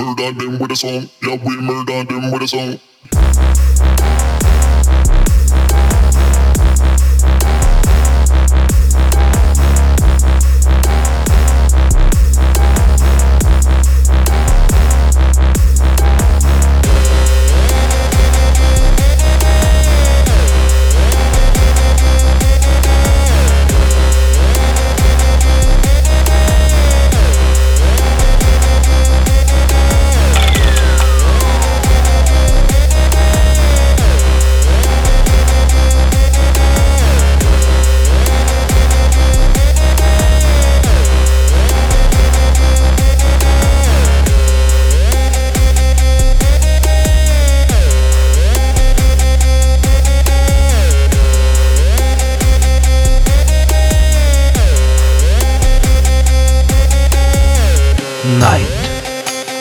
Murder them with a song. Yeah, we murder them with a song.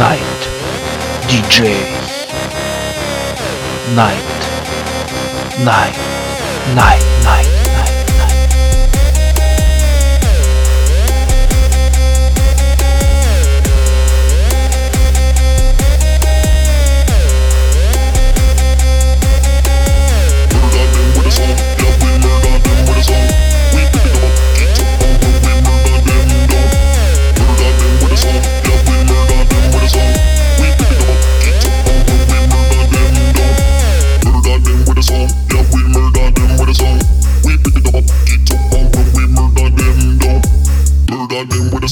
Night. DJ Night. Night. Night. Night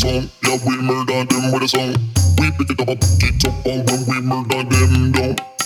song, yeah we murder them with a song. We pick it up, get up on when we murder them down.